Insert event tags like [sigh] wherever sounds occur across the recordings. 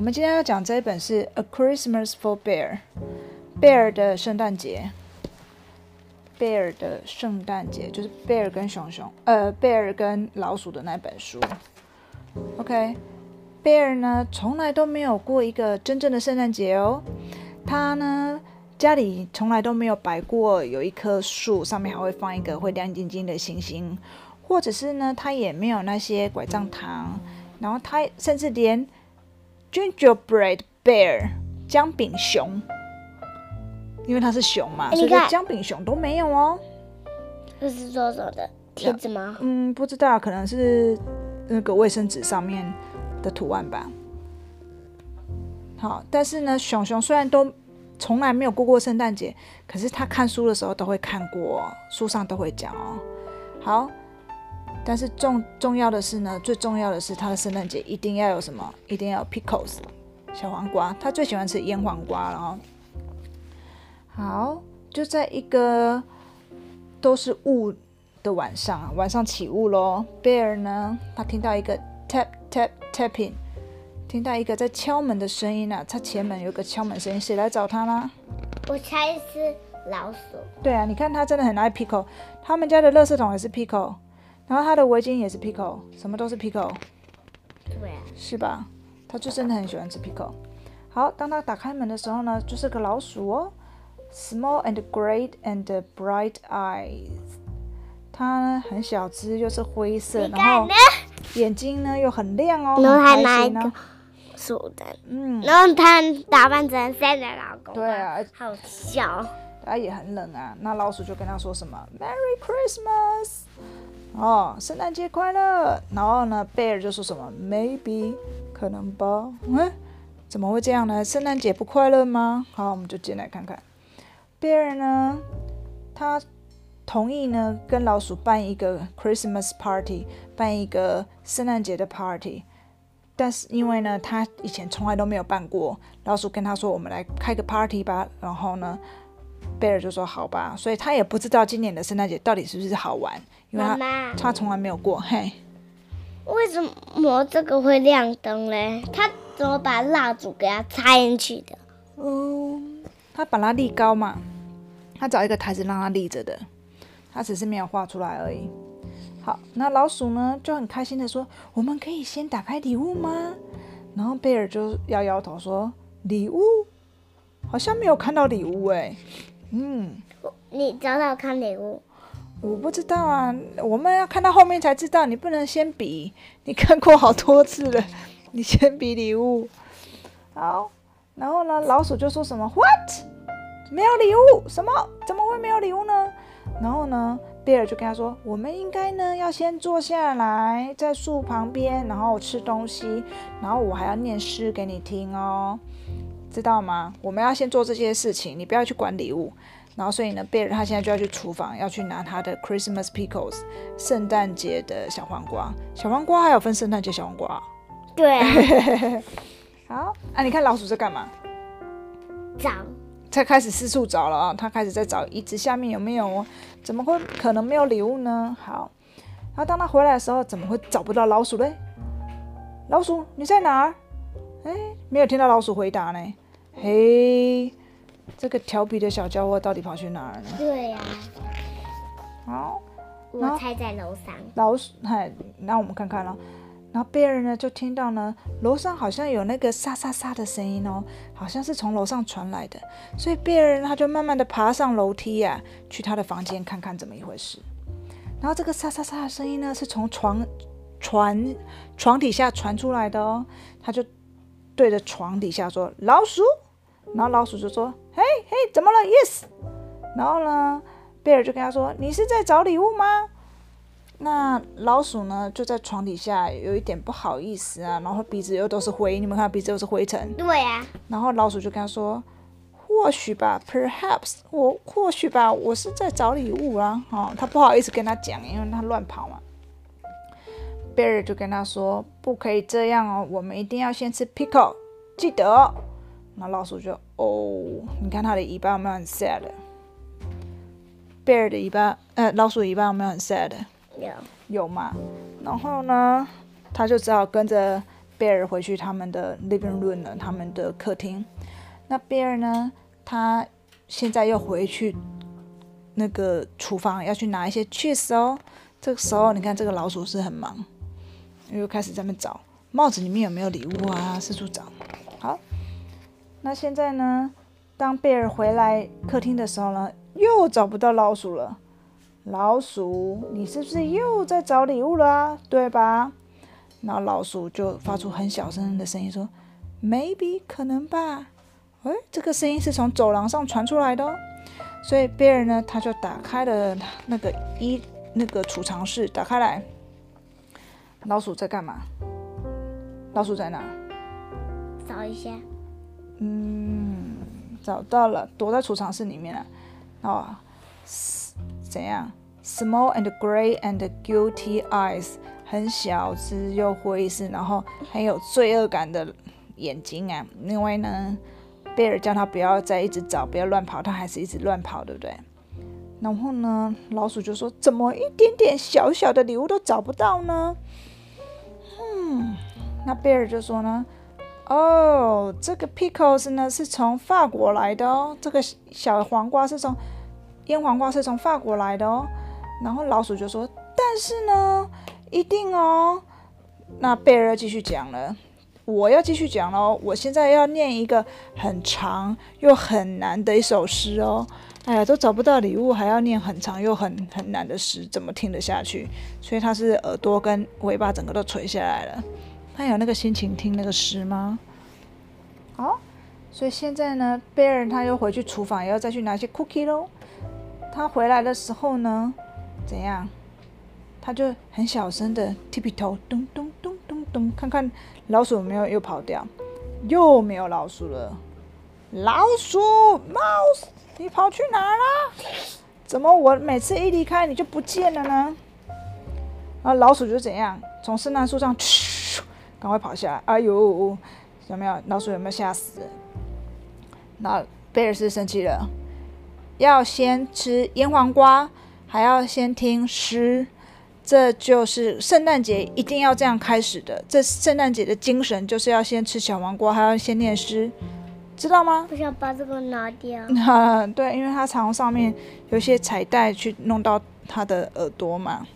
我们今天要讲这一本是《A Christmas for Bear》，贝尔的圣诞节。贝尔的圣诞节就是贝尔跟熊熊，呃，贝尔跟老鼠的那本书。OK，贝尔呢从来都没有过一个真正的圣诞节哦。他呢家里从来都没有摆过有一棵树，上面还会放一个会亮晶晶的星星，或者是呢他也没有那些拐杖糖，然后他甚至连 Gingerbread Bear 姜饼熊。因为它是熊嘛，所以姜饼熊都没有哦。这是做什么的贴纸吗？嗯，不知道，可能是那个卫生纸上面的图案吧。好，但是呢，熊熊虽然都从来没有过过圣诞节，可是他看书的时候都会看过，书上都会讲哦。好，但是重重要的是呢，最重要的是他的圣诞节一定要有什么？一定要有 pickles 小黄瓜，他最喜欢吃腌黄瓜了哦。好，就在一个都是雾的晚上，晚上起雾喽。Bear 呢，他听到一个 tap tap tapping，听到一个在敲门的声音啊。他前门有个敲门声音，谁来找他呢？我猜是老鼠。对啊，你看他真的很爱 Pickle，他们家的垃圾桶也是 Pickle，然后他的围巾也是 Pickle，什么都是 Pickle。对啊。是吧？他就真的很喜欢吃 Pickle。好，当他打开门的时候呢，就是个老鼠哦。Small and great and bright eyes，它很小只，又是灰色，然后眼睛呢又很亮哦，然后还拿一个鼠的，嗯，然后他打扮成圣诞老公，对啊，好笑，他也很冷啊。那老鼠就跟他说什么？Merry Christmas，哦，圣诞节快乐。然后呢贝尔就说什么？Maybe，可能吧。嗯，怎么会这样呢？圣诞节不快乐吗？好，我们就进来看看。贝尔呢，他同意呢跟老鼠办一个 Christmas party，办一个圣诞节的 party。但是因为呢，他以前从来都没有办过，老鼠跟他说：“我们来开个 party 吧。”然后呢，贝尔就说：“好吧。”所以他也不知道今年的圣诞节到底是不是好玩，因为他他从来没有过。嘿，为什么这个会亮灯嘞？他怎么把蜡烛给它插进去的？嗯，他把它立高嘛。他找一个台子让它立着的，他只是没有画出来而已。好，那老鼠呢就很开心的说：“我们可以先打开礼物吗？”然后贝尔就摇摇头说：“礼物好像没有看到礼物哎。”嗯，你找找看礼物。我不知道啊，我们要看到后面才知道。你不能先比，你看过好多次了，你先比礼物。好，然后呢，老鼠就说什么：“What？” 没有礼物？什么？怎么会没有礼物呢？然后呢，贝尔就跟他说：“我们应该呢要先坐下来，在树旁边，然后吃东西，然后我还要念诗给你听哦，知道吗？我们要先做这些事情，你不要去管礼物。然后，所以呢，贝尔他现在就要去厨房，要去拿他的 Christmas pickles，圣诞节的小黄瓜。小黄瓜还有分圣诞节小黄瓜？对。[laughs] 好，啊，你看老鼠在干嘛？找。才开始四处找了啊！他开始在找椅子下面有没有哦？怎么会可能没有礼物呢？好，然后当他回来的时候，怎么会找不到老鼠嘞？老鼠你在哪儿？哎，没有听到老鼠回答呢。嘿，这个调皮的小家伙到底跑去哪儿呢？对呀。好，我猜在楼上。老鼠，嗨，那我们看看了。然后贝尔呢就听到呢，楼上好像有那个沙沙沙的声音哦，好像是从楼上传来的。所以贝尔他就慢慢的爬上楼梯呀，去他的房间看看怎么一回事。然后这个沙沙沙的声音呢，是从床床床底下传出来的哦。他就对着床底下说：“老鼠。”然后老鼠就说：“嘿嘿，怎么了？”“Yes。”然后呢，贝尔就跟他说：“你是在找礼物吗？”那老鼠呢，就在床底下，有一点不好意思啊，然后鼻子又都是灰，你们看鼻子又是灰尘。对呀。然后老鼠就跟他说：“或许吧，perhaps，我或许吧，我是在找礼物啊。”哦，他不好意思跟他讲，因为他乱跑嘛。Bear 就跟他说：“不可以这样哦，我们一定要先吃 pickle，记得。”那老鼠就：“哦，你看它的尾巴有没有很 sad？Bear 的尾巴，呃，老鼠尾巴有没有很 sad？有有嘛，然后呢，他就只好跟着贝尔回去他们的 living room 了，他们的客厅。那贝尔呢，他现在又回去那个厨房要去拿一些 cheese 哦。这个时候，你看这个老鼠是很忙，又开始在那找帽子里面有没有礼物啊，四处找。那现在呢，当贝尔回来客厅的时候呢，又找不到老鼠了。老鼠，你是不是又在找礼物了？对吧？然后老鼠就发出很小声的声音说：“Maybe 可能吧。”哎，这个声音是从走廊上传出来的哦。所以贝尔呢，他就打开了那个衣那个储藏室，打开来。老鼠在干嘛？老鼠在哪？找一下。嗯，找到了，躲在储藏室里面了。哦，怎样？Small and gray and guilty eyes，很小只又灰色，然后很有罪恶感的眼睛啊。另外呢，贝尔叫他不要再一直找，不要乱跑，他还是一直乱跑，对不对？然后呢，老鼠就说：“怎么一点点小小的礼物都找不到呢？”嗯，那贝尔就说呢：“哦，这个 pickles 呢是从法国来的哦，这个小黄瓜是从腌黄瓜是从法国来的哦。”然后老鼠就说：“但是呢，一定哦。”那贝尔继续讲了：“我要继续讲喽，我现在要念一个很长又很难的一首诗哦。”哎呀，都找不到礼物，还要念很长又很很难的诗，怎么听得下去？所以他是耳朵跟尾巴整个都垂下来了。他有那个心情听那个诗吗？好，所以现在呢，贝尔他又回去厨房，也要再去拿些 cookie 喽。他回来的时候呢，怎样？他就很小声的踢皮头，咚咚咚咚咚，看看老鼠有没有又跑掉，又没有老鼠了。老鼠，mouse。你跑去哪了？怎么我每次一离开你就不见了呢？然后老鼠就怎样，从圣诞树上，赶快跑下来。哎呦，有没有老鼠？有没有吓死？那贝尔斯生气了，要先吃腌黄瓜，还要先听诗，这就是圣诞节一定要这样开始的。这圣诞节的精神就是要先吃小黄瓜，还要先念诗。知道吗？我想把这个拿掉。对，因为他常上面有一些彩带去弄到他的耳朵嘛，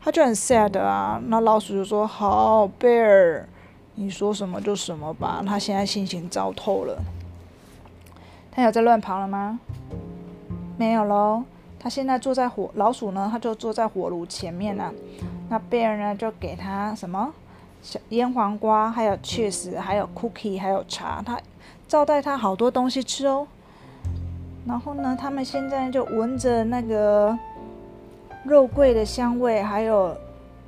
他就很 sad 啊。那老鼠就说：“好，Bear，你说什么就什么吧。”他现在心情糟透了。他有在乱跑了吗？没有喽。他现在坐在火老鼠呢，他就坐在火炉前面呢。那 Bear 呢，就给他什么小腌黄瓜，还有 cheese，还有 cookie，还有茶。他。招待他好多东西吃哦，然后呢，他们现在就闻着那个肉桂的香味，还有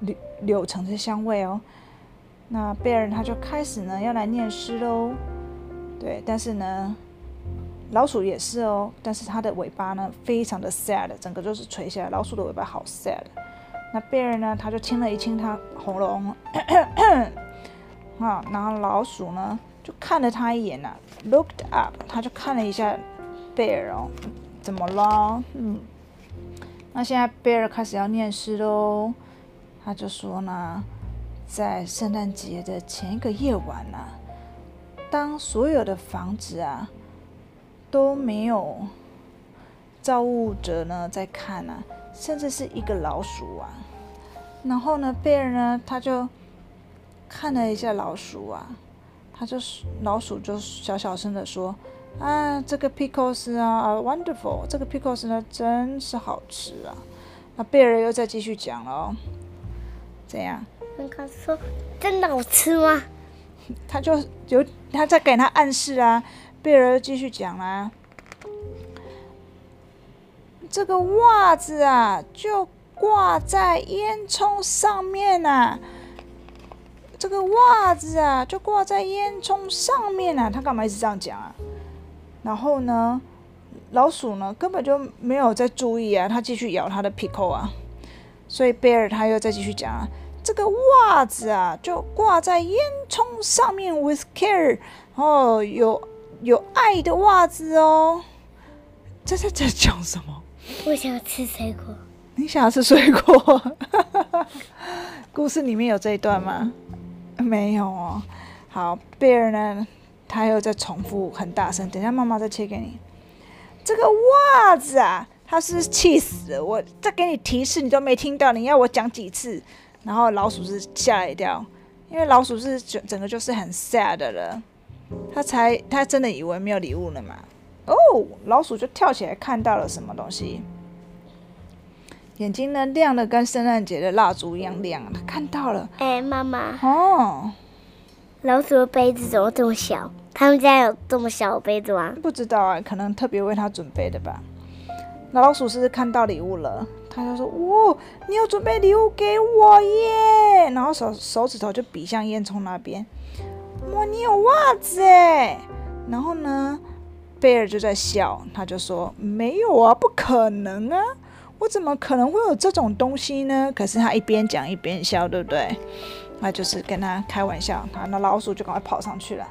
柳柳橙的香味哦。那贝尔他就开始呢要来念诗喽，对，但是呢，老鼠也是哦，但是它的尾巴呢非常的 sad，整个就是垂下来，老鼠的尾巴好 sad。那贝尔呢，他就亲了一亲它喉咙，啊，然后老鼠呢。就看了他一眼呐，looked up，他就看了一下贝尔哦，怎么了？嗯，那现在贝尔开始要念诗喽，他就说呢，在圣诞节的前一个夜晚呐，当所有的房子啊都没有造物者呢在看啊，甚至是一个老鼠啊，然后呢，贝尔呢他就看了一下老鼠啊。他就老鼠，就小小声的说：“啊，这个 pickles 啊，wonderful，这个 pickles 呢，真是好吃啊。”那贝尔又再继续讲了哦，怎样？他说：“真的好吃吗？” [laughs] 他就有他在给他暗示啊。贝尔继续讲啦：“这个袜子啊，就挂在烟囱上面呐。”这个袜子啊，就挂在烟囱上面啊。他干嘛一直这样讲啊？然后呢，老鼠呢根本就没有在注意啊，它继续咬它的皮扣啊。所以贝尔他又再继续讲啊，这个袜子啊，就挂在烟囱上面，with care 哦，有有爱的袜子哦。这在在讲什么？我想要吃水果。你想要吃水果？[laughs] 故事里面有这一段吗？没有哦。好，Bear 呢，他又在重复很大声，等一下妈妈再切给你。这个袜子啊，他是气死了，我再给你提示你都没听到，你要我讲几次？然后老鼠是吓了一跳，因为老鼠是整整个就是很 sad 的了，他才他真的以为没有礼物了嘛。哦，老鼠就跳起来看到了什么东西，眼睛呢亮的跟圣诞节的蜡烛一样亮，他看到了。哎，妈妈，哦，老鼠的杯子怎么这么小？他们家有这么小的杯子吗？不知道啊，可能特别为他准备的吧。那老鼠是不是看到礼物了，他就说：“哇，你有准备礼物给我耶！”然后手手指头就比向烟囱那边，哇，你有袜子哎！然后呢，贝尔就在笑，他就说：“没有啊，不可能啊，我怎么可能会有这种东西呢？”可是他一边讲一边笑，对不对？那就是跟他开玩笑。他那老鼠就赶快跑上去了，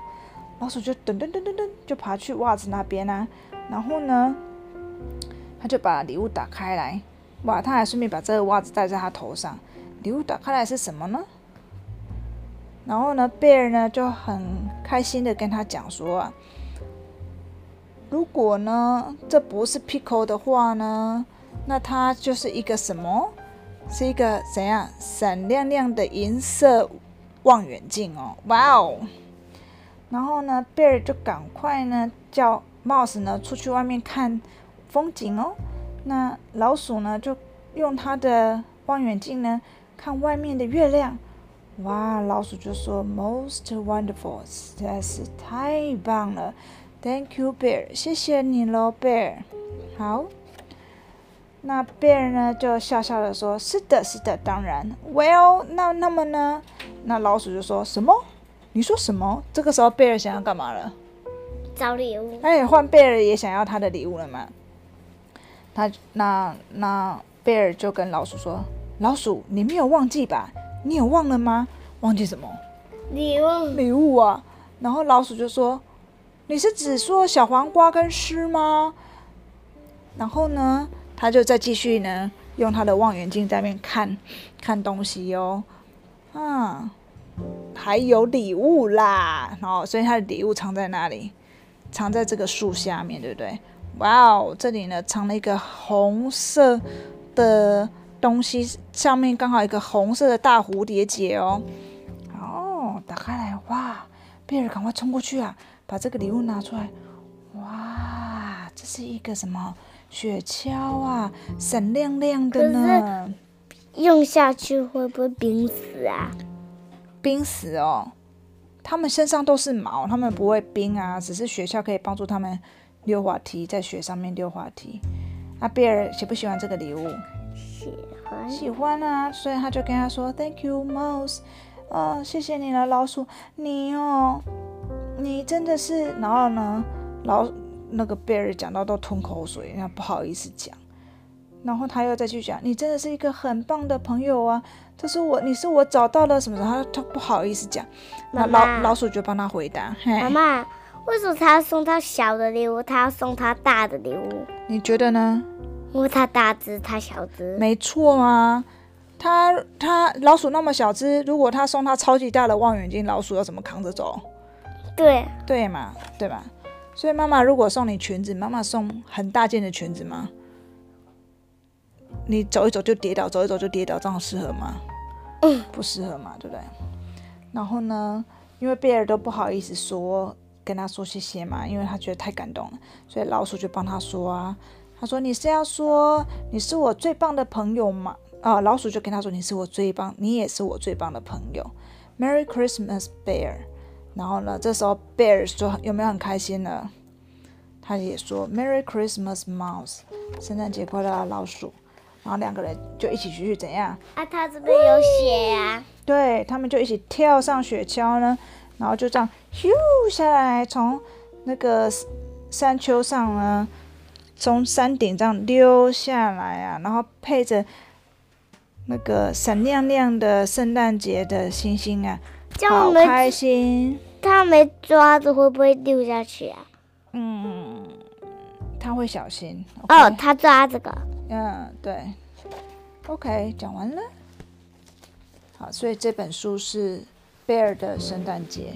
老鼠就噔噔噔噔噔就爬去袜子那边啊，然后呢？他就把礼物打开来，哇！他还顺便把这个袜子戴在他头上。礼物打开来是什么呢？然后呢，贝尔呢就很开心的跟他讲说啊，如果呢这不是 Pico 的话呢，那它就是一个什么？是一个怎样闪亮亮的银色望远镜哦！哇哦！然后呢，贝尔就赶快呢叫 Mouse 呢出去外面看。风景哦，那老鼠呢就用它的望远镜呢看外面的月亮，哇！老鼠就说：“Most wonderful，实在是太棒了！Thank you, Bear，谢谢你喽，Bear。”好，那 Bear 呢就笑笑的说：“是的，是的，当然。”Well，那那么呢？那老鼠就说什么？你说什么？这个时候贝尔想要干嘛了？找礼物。哎，换贝尔也想要他的礼物了吗？他那那贝尔就跟老鼠说：“老鼠，你没有忘记吧？你有忘了吗？忘记什么？礼物？礼物啊！”然后老鼠就说：“你是只说小黄瓜跟诗吗？”然后呢，他就再继续呢，用他的望远镜在那边看看东西哦。嗯，还有礼物啦！然后，所以他的礼物藏在哪里？藏在这个树下面，对不对？哇哦，这里呢藏了一个红色的东西，上面刚好一个红色的大蝴蝶结哦。哦，打开来，哇！贝尔赶快冲过去啊，把这个礼物拿出来。哇，这是一个什么雪橇啊，闪亮亮的呢。用下去会不会冰死啊？冰死哦，他们身上都是毛，他们不会冰啊，只是雪橇可以帮助他们。溜滑梯在雪上面溜滑梯，阿贝尔喜不喜欢这个礼物？喜欢，喜欢啊！所以他就跟他说：“Thank you, Mouse。”哦，谢谢你了，老鼠。你哦，你真的是……然后呢，老那个贝尔讲到都吞口水，那不好意思讲。然后他又再去讲：“你真的是一个很棒的朋友啊！他说我，你是我找到了什么？”他他不好意思讲。那老老鼠就帮他回答：“妈妈。”为什么他要送他小的礼物？他要送他大的礼物？你觉得呢？因为他大只，他小只。没错啊，他他老鼠那么小只，如果他送他超级大的望远镜，老鼠要怎么扛着走？对对嘛，对吧？所以妈妈如果送你裙子，妈妈送很大件的裙子吗？你走一走就跌倒，走一走就跌倒，这样适合吗？不适合嘛，对不对？然后呢，因为贝尔都不好意思说。跟他说谢谢嘛，因为他觉得太感动了，所以老鼠就帮他说啊。他说：“你是要说你是我最棒的朋友吗？”啊，老鼠就跟他说：“你是我最棒，你也是我最棒的朋友。”Merry Christmas, Bear。然后呢，这时候 Bear 说有没有很开心呢？他也说 Merry Christmas, Mouse。圣诞节快乐啊，老鼠。然后两个人就一起去怎样？啊，他这边有雪呀。对他们就一起跳上雪橇呢。然后就这样咻下来，从那个山丘上呢，从山顶这样溜下来啊，然后配着那个闪亮亮的圣诞节的星星啊，好开心。他没抓着会不会掉下去啊？嗯，他会小心。哦，他抓这个。嗯，对。OK，讲完了。好，所以这本书是。，bear 的圣诞节。